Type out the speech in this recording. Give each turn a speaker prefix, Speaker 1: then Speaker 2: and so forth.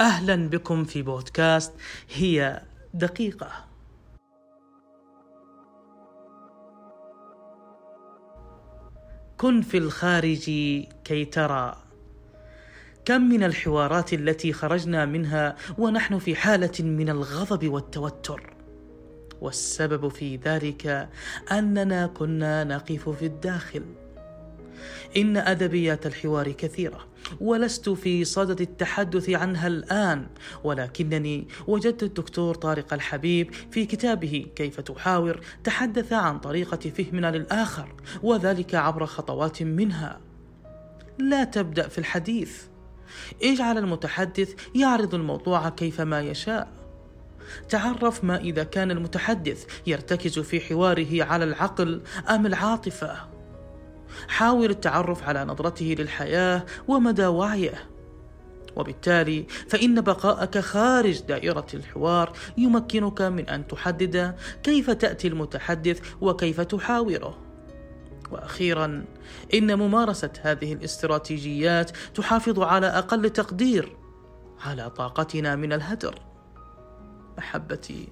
Speaker 1: أهلا بكم في بودكاست هي دقيقة. كن في الخارج كي ترى. كم من الحوارات التي خرجنا منها ونحن في حالة من الغضب والتوتر. والسبب في ذلك أننا كنا نقف في الداخل. إن أدبيات الحوار كثيرة. ولست في صدد التحدث عنها الآن ولكنني وجدت الدكتور طارق الحبيب في كتابه كيف تحاور تحدث عن طريقة فهمنا للآخر وذلك عبر خطوات منها. لا تبدأ في الحديث. اجعل المتحدث يعرض الموضوع كيفما يشاء. تعرف ما إذا كان المتحدث يرتكز في حواره على العقل أم العاطفة. حاول التعرف على نظرته للحياة ومدى وعيه. وبالتالي فإن بقاءك خارج دائرة الحوار يمكنك من أن تحدد كيف تأتي المتحدث وكيف تحاوره. وأخيرا إن ممارسة هذه الاستراتيجيات تحافظ على أقل تقدير على طاقتنا من الهدر. محبتي